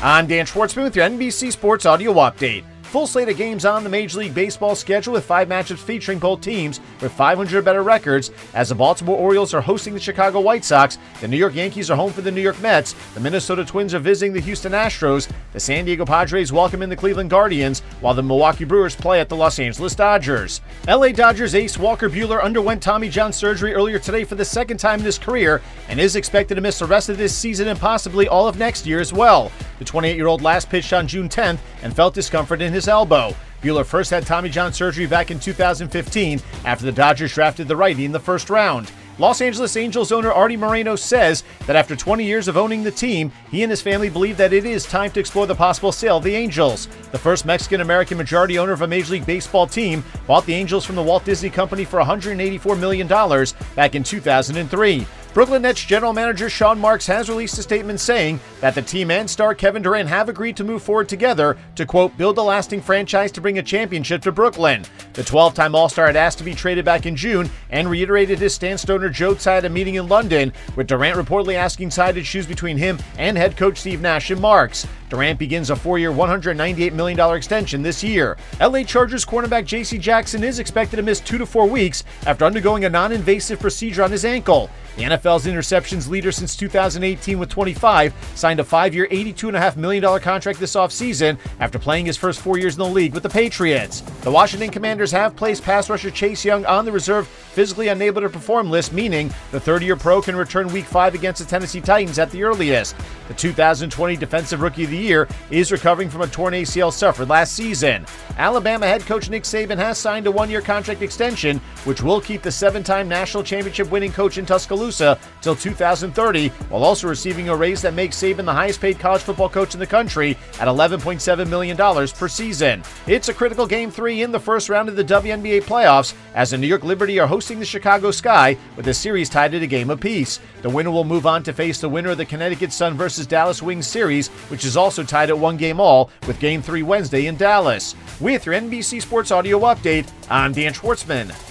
I'm Dan Schwartzman with your NBC Sports Audio Update. Full slate of games on the Major League Baseball schedule with five matchups featuring both teams with 500 better records. As the Baltimore Orioles are hosting the Chicago White Sox, the New York Yankees are home for the New York Mets, the Minnesota Twins are visiting the Houston Astros, the San Diego Padres welcome in the Cleveland Guardians, while the Milwaukee Brewers play at the Los Angeles Dodgers. LA Dodgers ace Walker Buehler underwent Tommy John surgery earlier today for the second time in his career and is expected to miss the rest of this season and possibly all of next year as well. The 28 year old last pitched on June 10th and felt discomfort in his elbow. Buehler first had Tommy John surgery back in 2015 after the Dodgers drafted the righty in the first round. Los Angeles Angels owner Arte Moreno says that after 20 years of owning the team, he and his family believe that it is time to explore the possible sale of the Angels. The first Mexican American majority owner of a Major League Baseball team bought the Angels from the Walt Disney Company for $184 million back in 2003. Brooklyn Nets general manager Sean Marks has released a statement saying that the team and star Kevin Durant have agreed to move forward together to, quote, build a lasting franchise to bring a championship to Brooklyn. The 12 time All Star had asked to be traded back in June and reiterated his stance to owner Joe Tsai at a meeting in London, with Durant reportedly asking Tsai to choose between him and head coach Steve Nash and Marks. Durant begins a four year, $198 million extension this year. LA Chargers cornerback J.C. Jackson is expected to miss two to four weeks after undergoing a non invasive procedure on his ankle. The NFL's interceptions leader since 2018 with 25 signed a five year, $82.5 million contract this offseason after playing his first four years in the league with the Patriots. The Washington Commanders have placed pass rusher Chase Young on the reserve physically unable to perform list, meaning the 30 year pro can return week five against the Tennessee Titans at the earliest. The 2020 Defensive Rookie of the Year is recovering from a torn ACL suffered last season. Alabama head coach Nick Saban has signed a one year contract extension, which will keep the seven time national championship winning coach in Tuscaloosa till 2030, while also receiving a raise that makes Saban the highest paid college football coach in the country at $11.7 million per season. It's a critical game three in the first round of the WNBA playoffs as the New York Liberty are hosting the Chicago Sky with the series tied at a game apiece. The winner will move on to face the winner of the Connecticut Sun versus Dallas Wings series, which is also tied at one game all, with game three Wednesday in Dallas. With your NBC Sports Audio Update, I'm Dan Schwartzman.